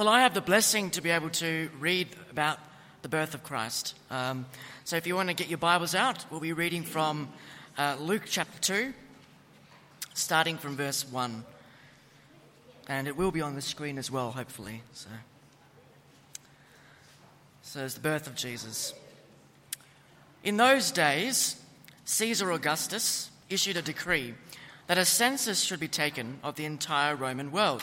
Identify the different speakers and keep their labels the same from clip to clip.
Speaker 1: Well, I have the blessing to be able to read about the birth of Christ. Um, so if you want to get your Bibles out, we'll be reading from uh, Luke chapter 2, starting from verse 1. And it will be on the screen as well, hopefully. So, so it's the birth of Jesus. In those days, Caesar Augustus issued a decree that a census should be taken of the entire Roman world.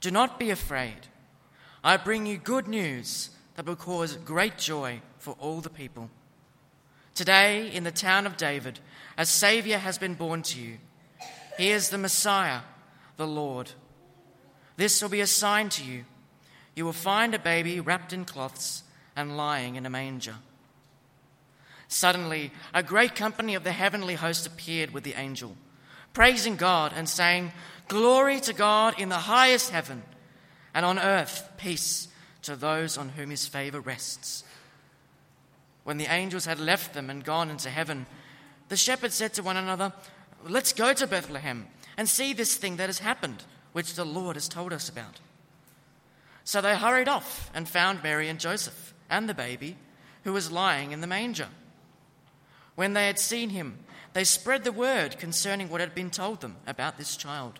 Speaker 1: Do not be afraid. I bring you good news that will cause great joy for all the people. Today, in the town of David, a Saviour has been born to you. He is the Messiah, the Lord. This will be a sign to you. You will find a baby wrapped in cloths and lying in a manger. Suddenly, a great company of the heavenly host appeared with the angel, praising God and saying, Glory to God in the highest heaven, and on earth peace to those on whom his favor rests. When the angels had left them and gone into heaven, the shepherds said to one another, Let's go to Bethlehem and see this thing that has happened, which the Lord has told us about. So they hurried off and found Mary and Joseph and the baby who was lying in the manger. When they had seen him, they spread the word concerning what had been told them about this child.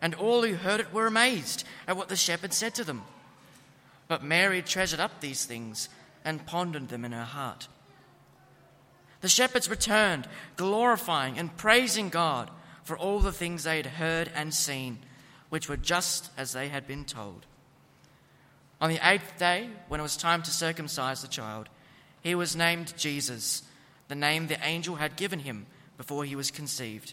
Speaker 1: And all who heard it were amazed at what the shepherd said to them. But Mary treasured up these things and pondered them in her heart. The shepherds returned, glorifying and praising God for all the things they had heard and seen, which were just as they had been told. On the eighth day, when it was time to circumcise the child, he was named Jesus the name the angel had given him before he was conceived.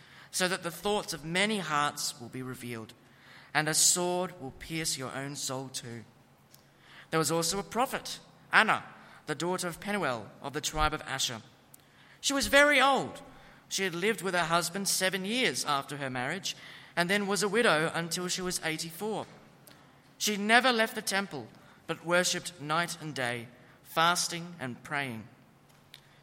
Speaker 1: so that the thoughts of many hearts will be revealed, and a sword will pierce your own soul too. There was also a prophet, Anna, the daughter of Penuel of the tribe of Asher. She was very old. She had lived with her husband seven years after her marriage, and then was a widow until she was 84. She never left the temple, but worshipped night and day, fasting and praying.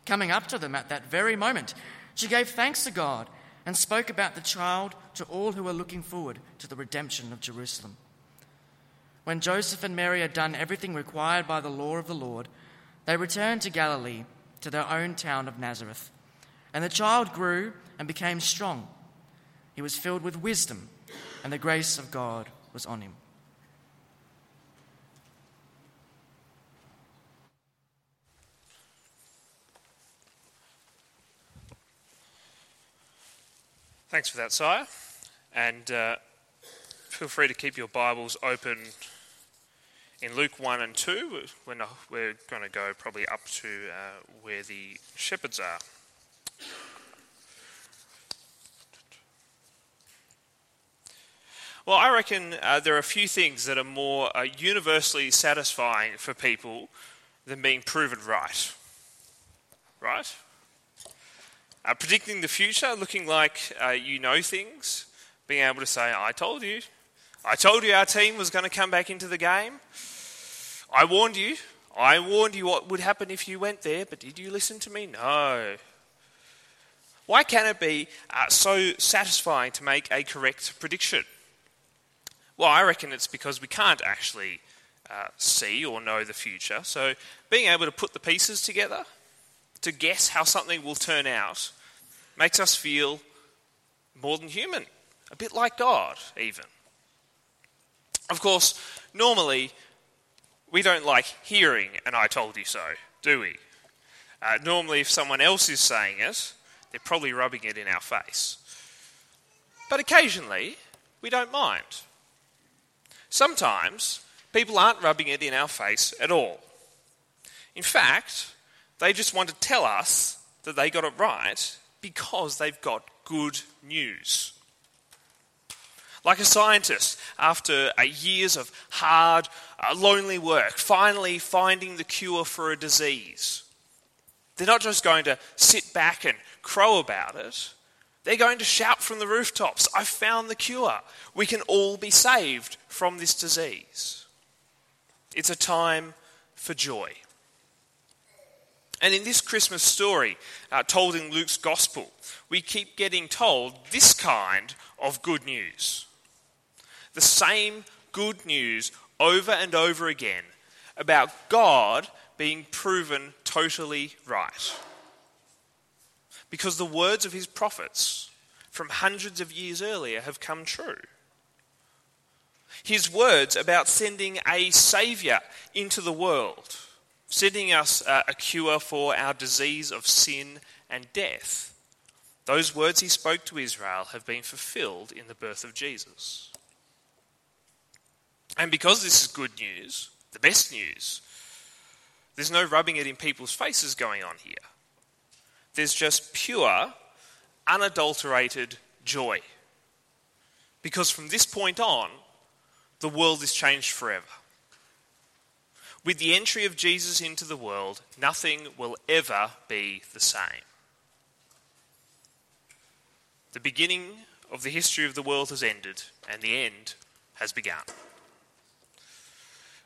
Speaker 1: Coming up to them at that very moment, she gave thanks to God and spoke about the child to all who were looking forward to the redemption of Jerusalem. When Joseph and Mary had done everything required by the law of the Lord, they returned to Galilee, to their own town of Nazareth. And the child grew and became strong. He was filled with wisdom, and the grace of God was on him.
Speaker 2: Thanks for that, Sire. And uh, feel free to keep your Bibles open in Luke 1 and 2. We're, we're going to go probably up to uh, where the shepherds are. Well, I reckon uh, there are a few things that are more uh, universally satisfying for people than being proven right. Right? Uh, predicting the future, looking like uh, you know things, being able to say, I told you. I told you our team was going to come back into the game. I warned you. I warned you what would happen if you went there, but did you listen to me? No. Why can it be uh, so satisfying to make a correct prediction? Well, I reckon it's because we can't actually uh, see or know the future. So, being able to put the pieces together, to guess how something will turn out, makes us feel more than human, a bit like God, even. Of course, normally we don't like hearing and I told you so, do we? Uh, normally, if someone else is saying it, they're probably rubbing it in our face. But occasionally, we don't mind. Sometimes, people aren't rubbing it in our face at all. In fact, they just want to tell us that they got it right because they've got good news. Like a scientist, after years of hard, uh, lonely work, finally finding the cure for a disease. They're not just going to sit back and crow about it. They're going to shout from the rooftops, I found the cure. We can all be saved from this disease. It's a time for joy. And in this Christmas story, uh, told in Luke's Gospel, we keep getting told this kind of good news. The same good news over and over again about God being proven totally right. Because the words of his prophets from hundreds of years earlier have come true. His words about sending a Saviour into the world sending us a cure for our disease of sin and death. Those words he spoke to Israel have been fulfilled in the birth of Jesus. And because this is good news, the best news, there's no rubbing it in people's faces going on here. There's just pure, unadulterated joy. Because from this point on, the world is changed forever. With the entry of Jesus into the world, nothing will ever be the same. The beginning of the history of the world has ended, and the end has begun.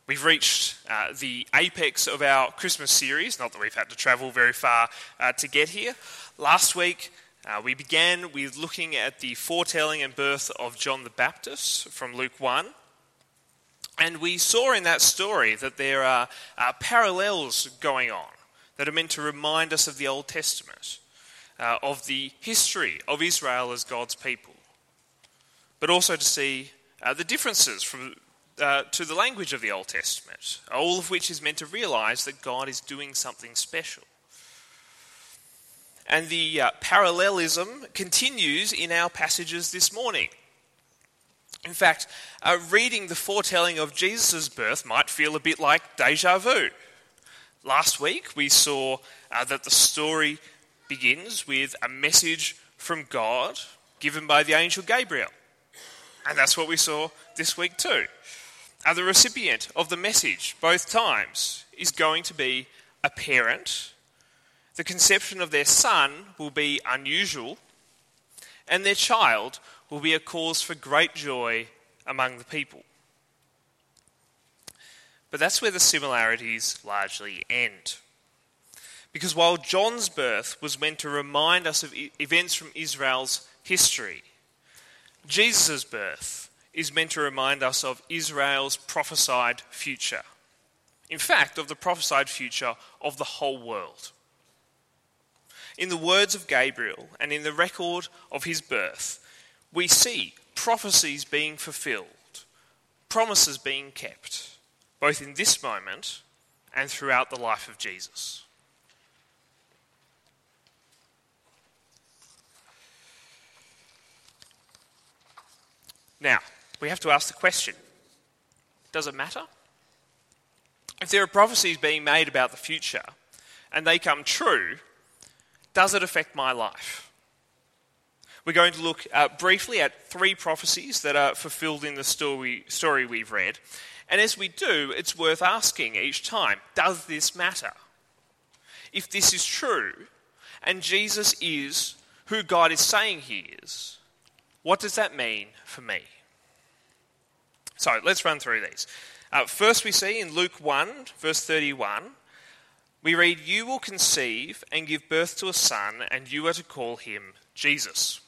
Speaker 2: We've reached uh, the apex of our Christmas series, not that we've had to travel very far uh, to get here. Last week, uh, we began with looking at the foretelling and birth of John the Baptist from Luke 1. And we saw in that story that there are uh, parallels going on that are meant to remind us of the Old Testament, uh, of the history of Israel as God's people, but also to see uh, the differences from, uh, to the language of the Old Testament, all of which is meant to realize that God is doing something special. And the uh, parallelism continues in our passages this morning. In fact, uh, reading the foretelling of Jesus' birth might feel a bit like deja vu. Last week, we saw uh, that the story begins with a message from God given by the angel Gabriel. And that's what we saw this week, too. Uh, the recipient of the message, both times, is going to be a parent. The conception of their son will be unusual, and their child will be a cause for great joy among the people. But that's where the similarities largely end. Because while John's birth was meant to remind us of events from Israel's history, Jesus' birth is meant to remind us of Israel's prophesied future. In fact, of the prophesied future of the whole world. in the words of Gabriel and in the record of his birth, we see prophecies being fulfilled, promises being kept, both in this moment and throughout the life of Jesus. Now, we have to ask the question does it matter? If there are prophecies being made about the future and they come true, does it affect my life? We're going to look uh, briefly at three prophecies that are fulfilled in the story, story we've read. And as we do, it's worth asking each time does this matter? If this is true, and Jesus is who God is saying he is, what does that mean for me? So let's run through these. Uh, first, we see in Luke 1, verse 31, we read, You will conceive and give birth to a son, and you are to call him Jesus.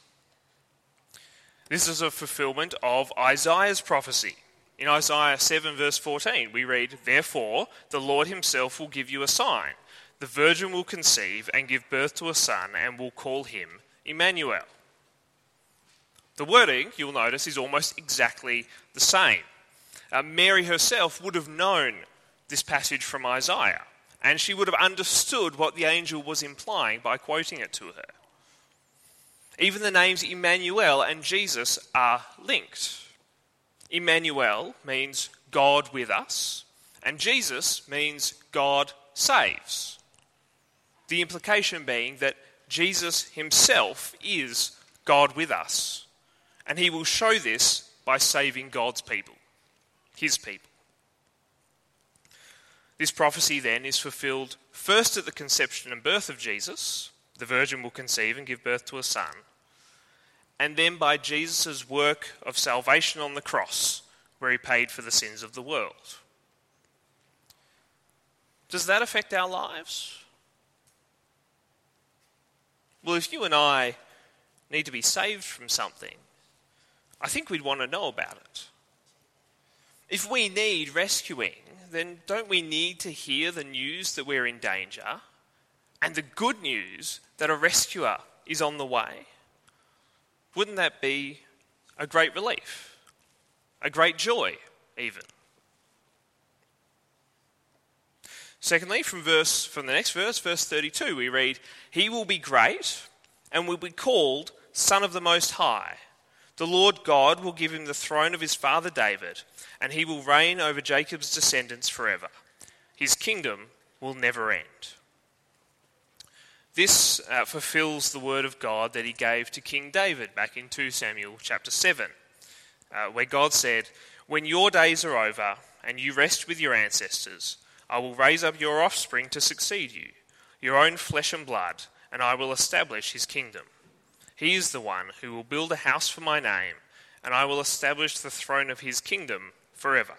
Speaker 2: This is a fulfillment of Isaiah's prophecy. In Isaiah 7, verse 14, we read, Therefore, the Lord himself will give you a sign. The virgin will conceive and give birth to a son, and will call him Emmanuel. The wording, you'll notice, is almost exactly the same. Uh, Mary herself would have known this passage from Isaiah, and she would have understood what the angel was implying by quoting it to her. Even the names Emmanuel and Jesus are linked. Emmanuel means God with us, and Jesus means God saves. The implication being that Jesus himself is God with us. And he will show this by saving God's people, his people. This prophecy then is fulfilled first at the conception and birth of Jesus. The virgin will conceive and give birth to a son. And then by Jesus' work of salvation on the cross, where he paid for the sins of the world. Does that affect our lives? Well, if you and I need to be saved from something, I think we'd want to know about it. If we need rescuing, then don't we need to hear the news that we're in danger and the good news that a rescuer is on the way? Wouldn't that be a great relief? A great joy, even? Secondly, from verse from the next verse, verse 32, we read, He will be great and will be called Son of the Most High. The Lord God will give him the throne of his father David, and he will reign over Jacob's descendants forever. His kingdom will never end. This uh, fulfills the word of God that he gave to King David back in 2 Samuel chapter 7, uh, where God said, When your days are over and you rest with your ancestors, I will raise up your offspring to succeed you, your own flesh and blood, and I will establish his kingdom. He is the one who will build a house for my name, and I will establish the throne of his kingdom forever.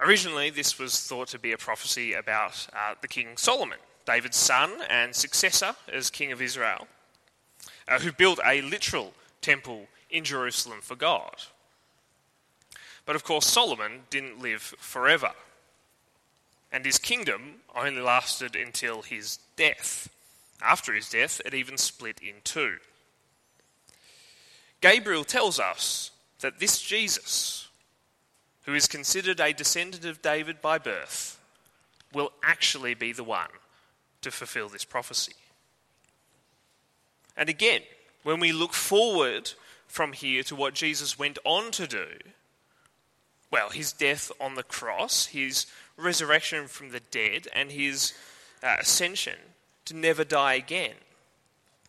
Speaker 2: Originally, this was thought to be a prophecy about uh, the king Solomon, David's son and successor as king of Israel, uh, who built a literal temple in Jerusalem for God. But of course, Solomon didn't live forever, and his kingdom only lasted until his death. After his death, it even split in two. Gabriel tells us that this Jesus, who is considered a descendant of David by birth, will actually be the one to fulfill this prophecy. And again, when we look forward from here to what Jesus went on to do, well, his death on the cross, his resurrection from the dead, and his uh, ascension, to never die again,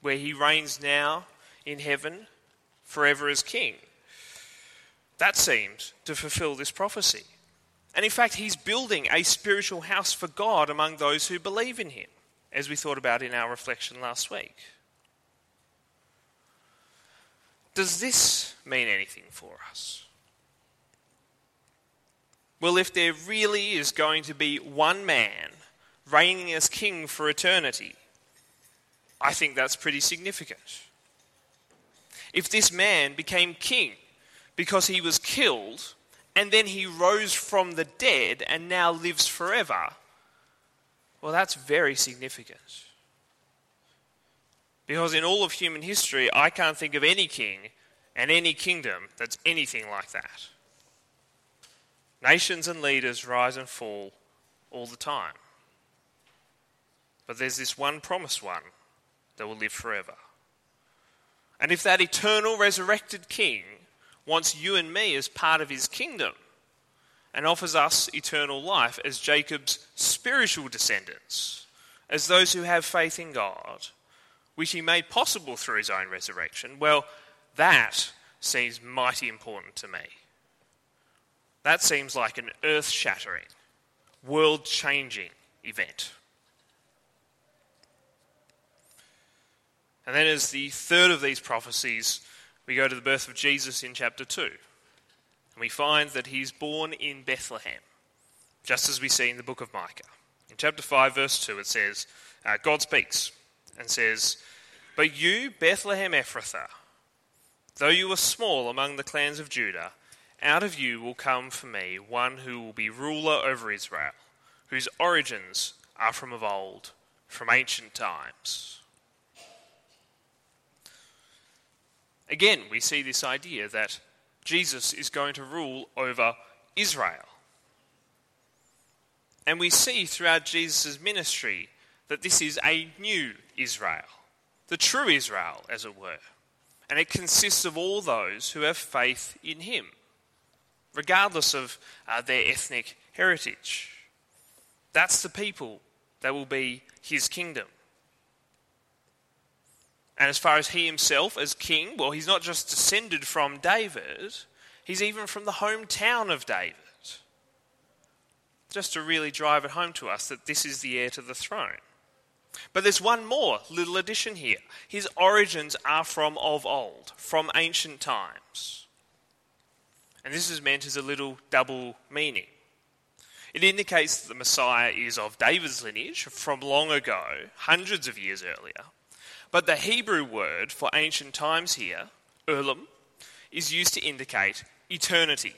Speaker 2: where he reigns now in heaven forever as king. That seems to fulfill this prophecy. And in fact, he's building a spiritual house for God among those who believe in him, as we thought about in our reflection last week. Does this mean anything for us? Well, if there really is going to be one man reigning as king for eternity, I think that's pretty significant. If this man became king because he was killed and then he rose from the dead and now lives forever, Well, that's very significant. Because in all of human history, I can't think of any king and any kingdom that's anything like that. Nations and leaders rise and fall all the time. But there's this one promised one that will live forever. And if that eternal resurrected king wants you and me as part of his kingdom and offers us eternal life as Jacob's spiritual descendants, as those who have faith in God, which he made possible through his own resurrection, well, that seems mighty important to me. That seems like an earth shattering, world changing event. And then, as the third of these prophecies, we go to the birth of Jesus in chapter 2. And we find that he's born in Bethlehem, just as we see in the book of Micah. In chapter 5, verse 2, it says, uh, God speaks and says, But you, Bethlehem Ephrathah, though you are small among the clans of Judah, out of you will come for me one who will be ruler over Israel, whose origins are from of old, from ancient times. Again, we see this idea that Jesus is going to rule over Israel. And we see throughout Jesus' ministry that this is a new Israel, the true Israel, as it were. And it consists of all those who have faith in him, regardless of uh, their ethnic heritage. That's the people that will be his kingdom. And as far as he himself, as king, well, he's not just descended from David, he's even from the hometown of David. Just to really drive it home to us that this is the heir to the throne. But there's one more little addition here. His origins are from of old, from ancient times. And this is meant as a little double meaning. It indicates that the Messiah is of David's lineage from long ago, hundreds of years earlier. But the Hebrew word for ancient times here, olam, is used to indicate eternity.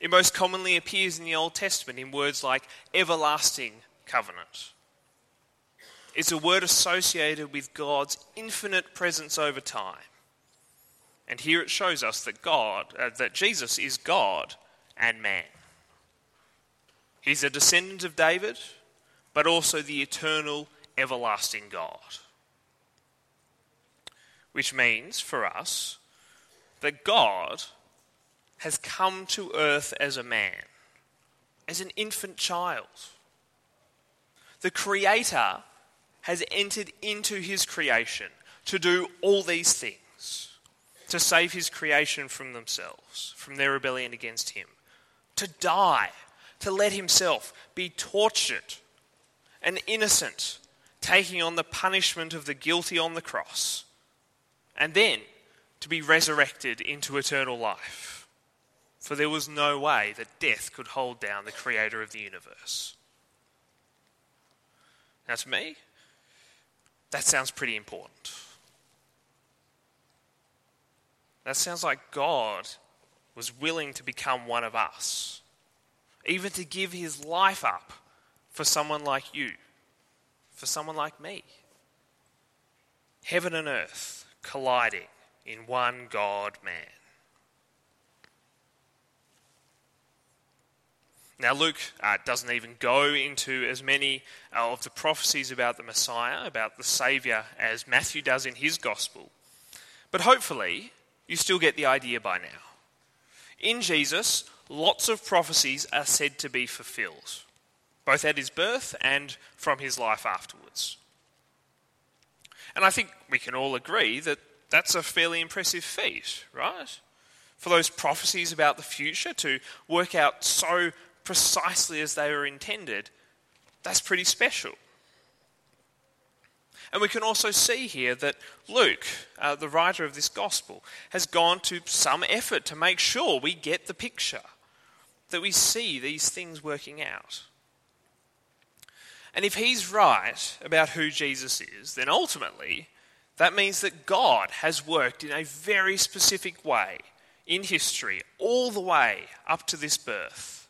Speaker 2: It most commonly appears in the Old Testament in words like everlasting covenant. It's a word associated with God's infinite presence over time. And here it shows us that God, uh, that Jesus is God and man. He's a descendant of David, but also the eternal, everlasting God which means for us that God has come to earth as a man, as an infant child. The Creator has entered into his creation to do all these things, to save his creation from themselves, from their rebellion against him, to die, to let himself be tortured, an innocent, taking on the punishment of the guilty on the cross and then to be resurrected into eternal life. For there was no way that death could hold down the creator of the universe. Now, to me, that sounds pretty important. That sounds like God was willing to become one of us, even to give his life up for someone like you, for someone like me. Heaven and earth colliding in one God man. Now, Luke uh, doesn't even go into as many uh, of the prophecies about the Messiah, about the Saviour, as Matthew does in his Gospel. But hopefully, you still get the idea by now. In Jesus, lots of prophecies are said to be fulfilled, both at his birth and from his life afterwards. And I think we can all agree that that's a fairly impressive feat, right? For those prophecies about the future to work out so precisely as they were intended, that's pretty special. And we can also see here that Luke, uh, the writer of this gospel, has gone to some effort to make sure we get the picture, that we see these things working out. And if he's right about who Jesus is, then ultimately that means that God has worked in a very specific way in history, all the way up to this birth.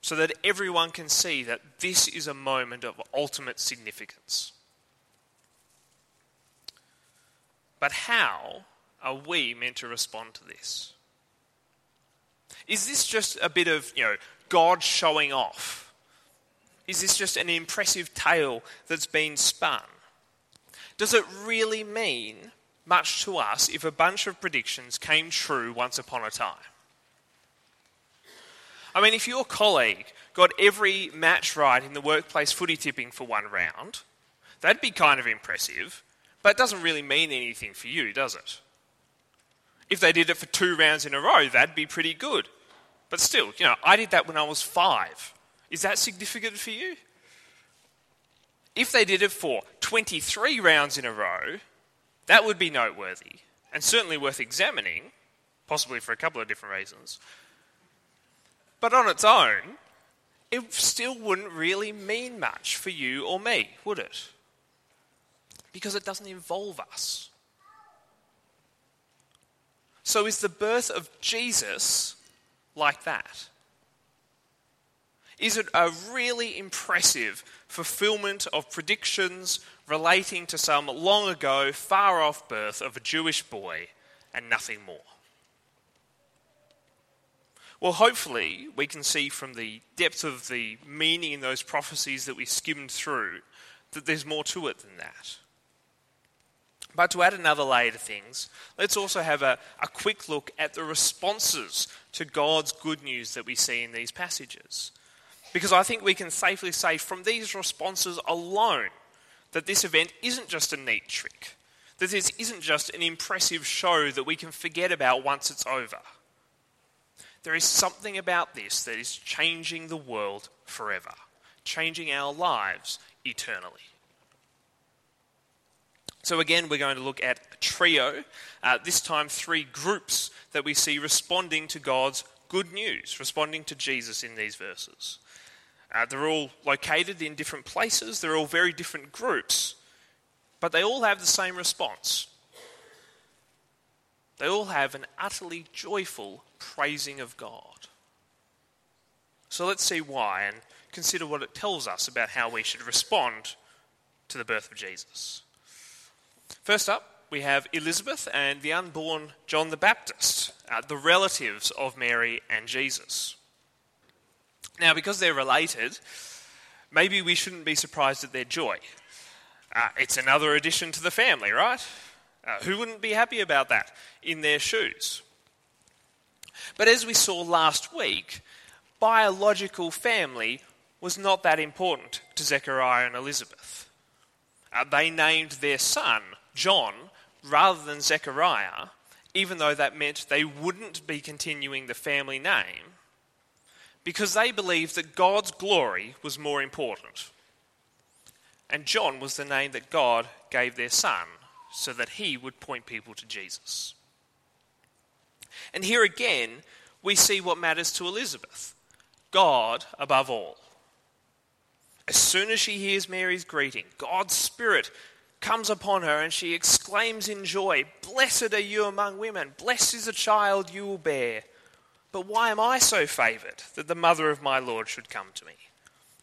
Speaker 2: so that everyone can see that this is a moment of ultimate significance. But how are we meant to respond to this? Is this just a bit of, you know, God showing off? Is this just an impressive tale that's been spun? Does it really mean much to us if a bunch of predictions came true once upon a time? I mean, if your colleague got every match right in the workplace footy tipping for one round, that'd be kind of impressive, but it doesn't really mean anything for you, does it? If they did it for two rounds in a row, that'd be pretty good. But still, you know, I did that when I was five. Is that significant for you? If they did it for 23 rounds in a row, that would be noteworthy and certainly worth examining, possibly for a couple of different reasons. But on its own, it still wouldn't really mean much for you or me, would it? Because it doesn't involve us. So, is the birth of Jesus like that? Is it a really impressive fulfillment of predictions relating to some long ago, far off birth of a Jewish boy and nothing more? Well, hopefully, we can see from the depth of the meaning in those prophecies that we skimmed through that there's more to it than that. But to add another layer to things, let's also have a, a quick look at the responses to God's good news that we see in these passages. Because I think we can safely say from these responses alone that this event isn't just a neat trick, that this isn't just an impressive show that we can forget about once it's over. There is something about this that is changing the world forever, changing our lives eternally. So, again, we're going to look at a trio, uh, this time three groups that we see responding to God's good news, responding to Jesus in these verses. Uh, they're all located in different places, they're all very different groups, but they all have the same response. They all have an utterly joyful praising of God. So let's see why and consider what it tells us about how we should respond to the birth of Jesus. First up, we have Elizabeth and the unborn John the Baptist, uh, the relatives of Mary and Jesus. Now, because they're related, maybe we shouldn't be surprised at their joy. Uh, it's another addition to the family, right? Uh, who wouldn't be happy about that in their shoes? But as we saw last week, biological family was not that important to Zechariah and Elizabeth. Uh, they named their son John rather than Zechariah, even though that meant they wouldn't be continuing the family name because they believed that God's glory was more important. And John was the name that God gave their son so that he would point people to Jesus. And here again, we see what matters to Elizabeth God above all. As soon as she hears Mary's greeting, God's Spirit comes upon her and she exclaims in joy, Blessed are you among women, blessed is the child you will bear. But why am I so favoured that the mother of my Lord should come to me?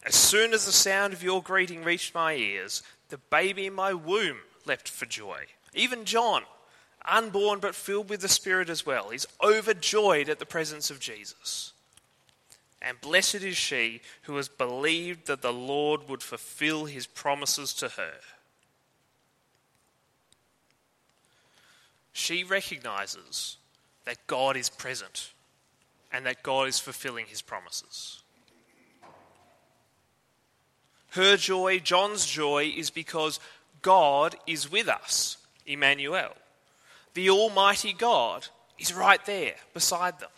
Speaker 2: As soon as the sound of your greeting reached my ears, the baby in my womb leapt for joy. Even John, unborn but filled with the Spirit as well, is overjoyed at the presence of Jesus. And blessed is she who has believed that the Lord would fulfill his promises to her. She recognizes that God is present and that God is fulfilling his promises. Her joy, John's joy, is because God is with us, Emmanuel. The Almighty God is right there beside them.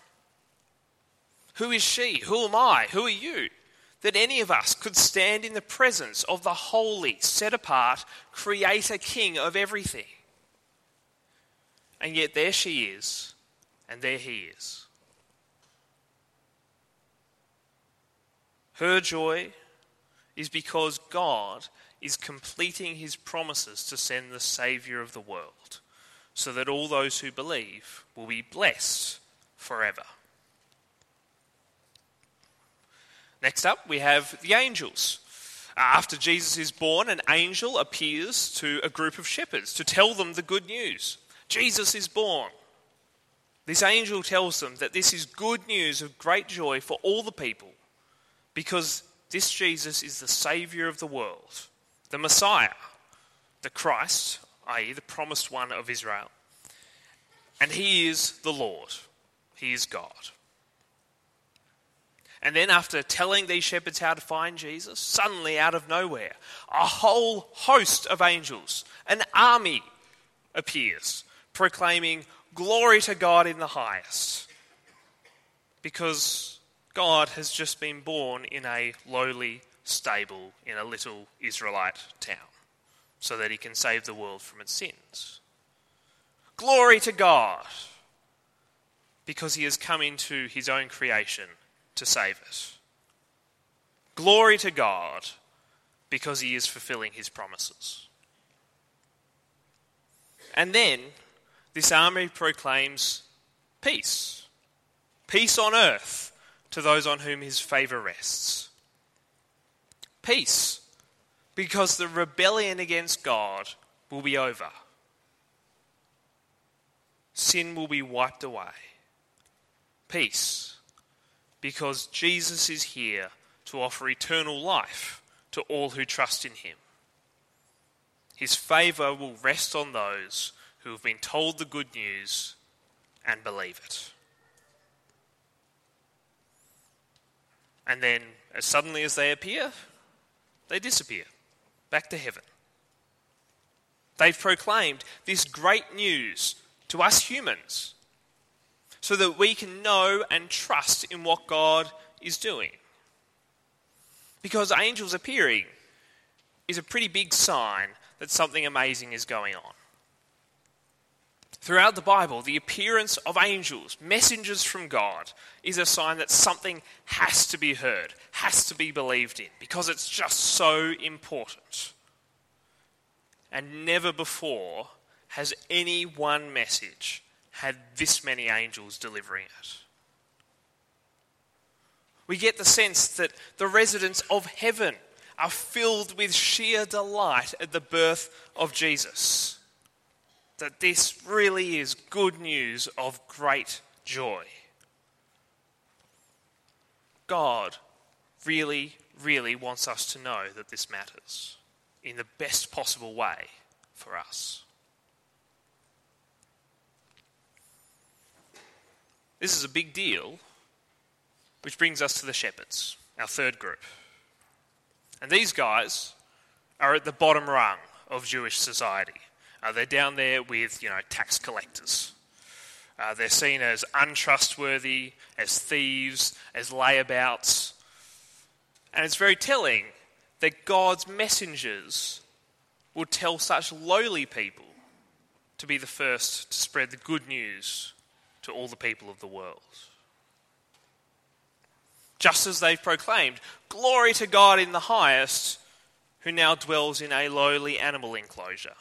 Speaker 2: Who is she? Who am I? Who are you? That any of us could stand in the presence of the holy, set apart, creator king of everything. And yet there she is, and there he is. Her joy is because God is completing his promises to send the Saviour of the world, so that all those who believe will be blessed forever. Next up, we have the angels. Uh, after Jesus is born, an angel appears to a group of shepherds to tell them the good news. Jesus is born. This angel tells them that this is good news of great joy for all the people because this Jesus is the Saviour of the world, the Messiah, the Christ, i.e., the promised one of Israel. And he is the Lord, he is God. And then, after telling these shepherds how to find Jesus, suddenly out of nowhere, a whole host of angels, an army, appears, proclaiming, Glory to God in the highest. Because God has just been born in a lowly stable in a little Israelite town, so that he can save the world from its sins. Glory to God! Because he has come into his own creation to save it. Glory to God because he is fulfilling his promises. And then this army proclaims peace. Peace on earth to those on whom his favour rests. Peace because the rebellion against God will be over. Sin will be wiped away. Peace because Jesus is here to offer eternal life to all who trust in him. His favour will rest on those who have been told the good news and believe it. And then, as suddenly as they appear, they disappear back to heaven. They've proclaimed this great news to us humans so that we can know and trust in what God is doing. Because angels appearing is a pretty big sign that something amazing is going on. Throughout the Bible, the appearance of angels, messengers from God, is a sign that something has to be heard, has to be believed in, because it's just so important. And never before has any one message had this many angels delivering it. We get the sense that the residents of heaven are filled with sheer delight at the birth of Jesus. That this really is good news of great joy. God really, really wants us to know that this matters in the best possible way for us. This is a big deal, which brings us to the shepherds, our third group. And these guys are at the bottom rung of Jewish society. Uh, they're down there with, you know, tax collectors. Uh, they're seen as untrustworthy, as thieves, as layabouts. And it's very telling that God's messengers would tell such lowly people to be the first to spread the good news to all the people of the world. Just as they've proclaimed, Glory to God in the highest, who now dwells in a lowly animal enclosure.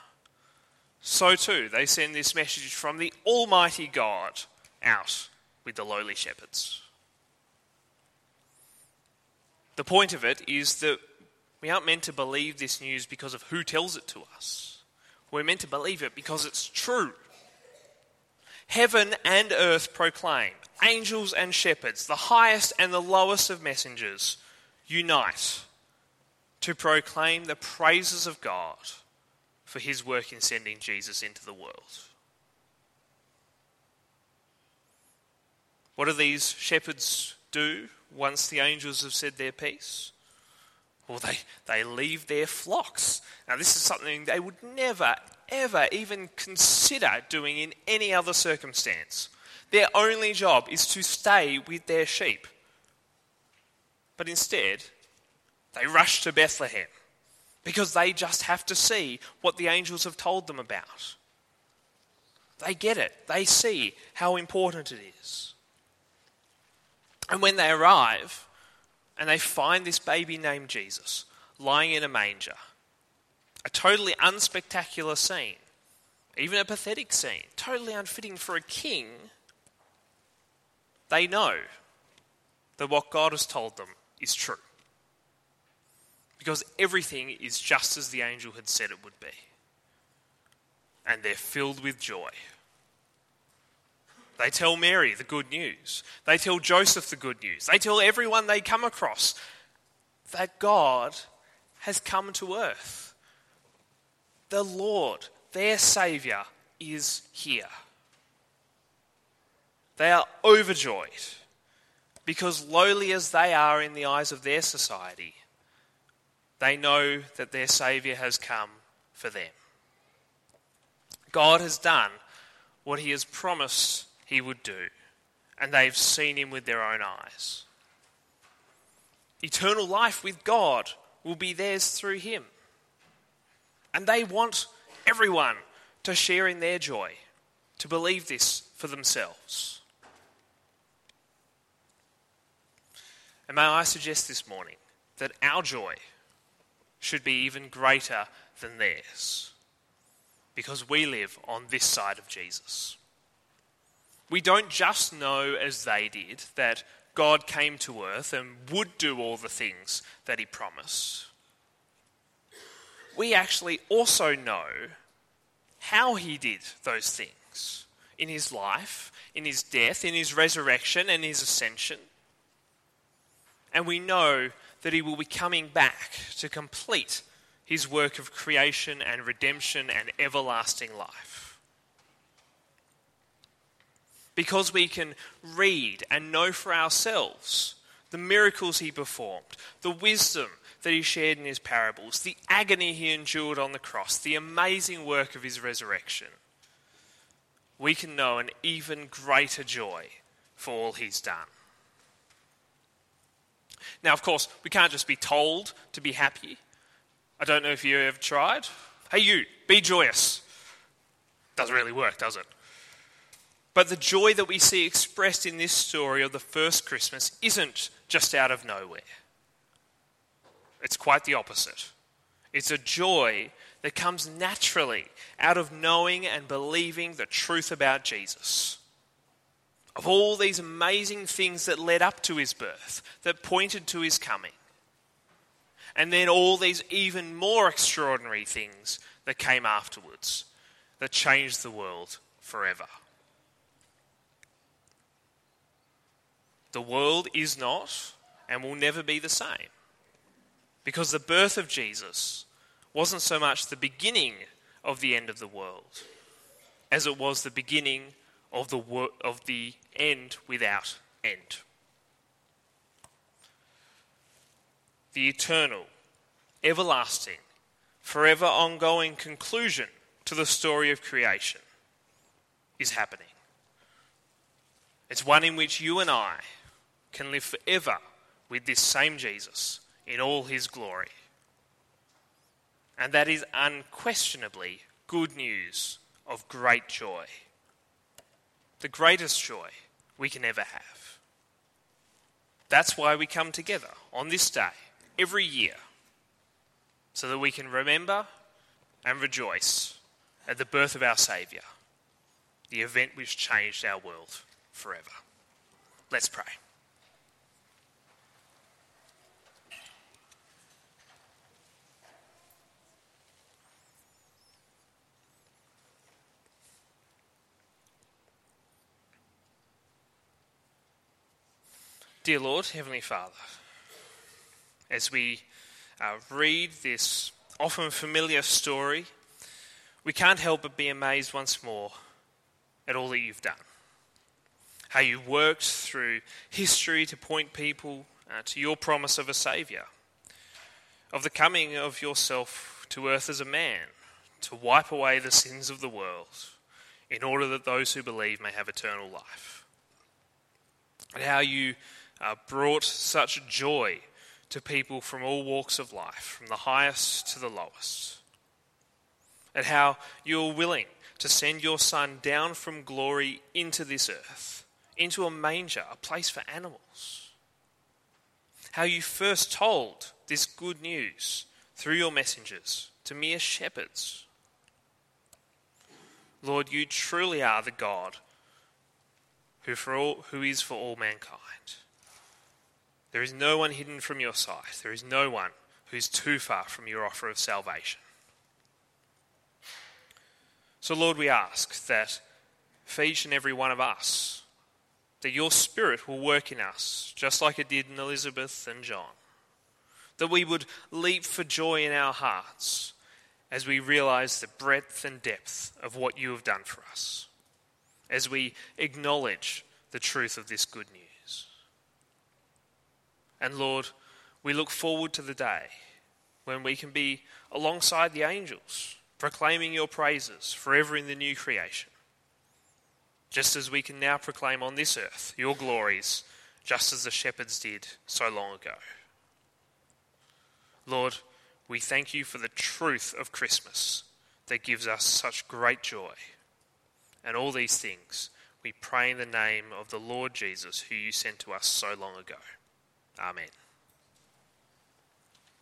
Speaker 2: So too, they send this message from the Almighty God out with the lowly shepherds. The point of it is that we aren't meant to believe this news because of who tells it to us. We're meant to believe it because it's true. Heaven and earth proclaim, angels and shepherds, the highest and the lowest of messengers, unite to proclaim the praises of God for his work in sending Jesus into the world. What do these shepherds do once the angels have said their piece? Well, they, they leave their flocks. Now, this is something they would never, ever even consider doing in any other circumstance. Their only job is to stay with their sheep. But instead, they rush to Bethlehem because they just have to see what the angels have told them about. They get it, they see how important it is. And when they arrive and they find this baby named Jesus lying in a manger, a totally unspectacular scene, even a pathetic scene, totally unfitting for a king, they know that what God has told them is true. Because everything is just as the angel had said it would be. And they're filled with joy. They tell Mary the good news. They tell Joseph the good news. They tell everyone they come across that God has come to earth. The Lord, their Saviour, is here. They are overjoyed because, lowly as they are in the eyes of their society, they know that their Saviour has come for them. God has done what He has promised He would do, and they've seen Him with their own eyes. Eternal life with God will be theirs through Him. And they want everyone to share in their joy, to believe this for themselves. And may I suggest this morning that our joy should be even greater than theirs because we live on this side of Jesus. We don't just know, as they did, that God came to earth and would do all the things that he promised. We actually also know how he did those things in his life, in his death, in his resurrection, and his ascension. And we know that he will be coming back to complete his work of creation and redemption and everlasting life. Because we can read and know for ourselves the miracles he performed, the wisdom that he shared in his parables, the agony he endured on the cross, the amazing work of his resurrection, we can know an even greater joy for all he's done. Now, of course, we can't just be told to be happy. I don't know if you ever tried. Hey, you, be joyous. Doesn't really work, does it? But the joy that we see expressed in this story of the first Christmas isn't just out of nowhere. It's quite the opposite. It's a joy that comes naturally out of knowing and believing the truth about Jesus of all these amazing things that led up to his birth, that pointed to his coming. And then all these even more extraordinary things that came afterwards that changed the world forever. The world is not and will never be the same. Because the birth of Jesus wasn't so much the beginning of the end of the world as it was the beginning of the, wor- of the end without end. The eternal, everlasting, forever ongoing conclusion to the story of creation is happening. It's one in which you and I can live forever with this same Jesus in all his glory. And that is unquestionably good news of great joy the greatest joy we can ever have. That's why we come together on this day every year, so that we can remember and rejoice at the birth of our Saviour, the event which changed our world forever. Let's pray. Dear Lord, Heavenly Father, as we uh, read this often familiar story, we can't help but be amazed once more at all that you've done. How you worked through history to point people uh, to your promise of a Saviour, of the coming of yourself to earth as a man, to wipe away the sins of the world, in order that those who believe may have eternal life. And how you uh, brought such joy to people from all walks of life, from the highest to the lowest. And how you're willing to send your Son down from glory into this earth, into a manger, a place for animals. How you first told this good news through your messengers to mere shepherds. Lord, you truly are the God who, for all, who is for all mankind. There is no one hidden from your sight. There is no one who's too far from your offer of salvation. So, Lord, we ask that for each and every one of us, that your Spirit will work in us, just like it did in Elizabeth and John. That we would leap for joy in our hearts as we realize the breadth and depth of what you have done for us, as we acknowledge the truth of this good news. And Lord, we look forward to the day when we can be alongside the angels, proclaiming your praises forever in the new creation. Just as we can now proclaim on this earth your glories, just as the shepherds did so long ago. Lord, we thank you for the truth of Christmas that gives us such great joy. And all these things we pray in the name of the Lord Jesus, who you sent to us so long ago. Amen.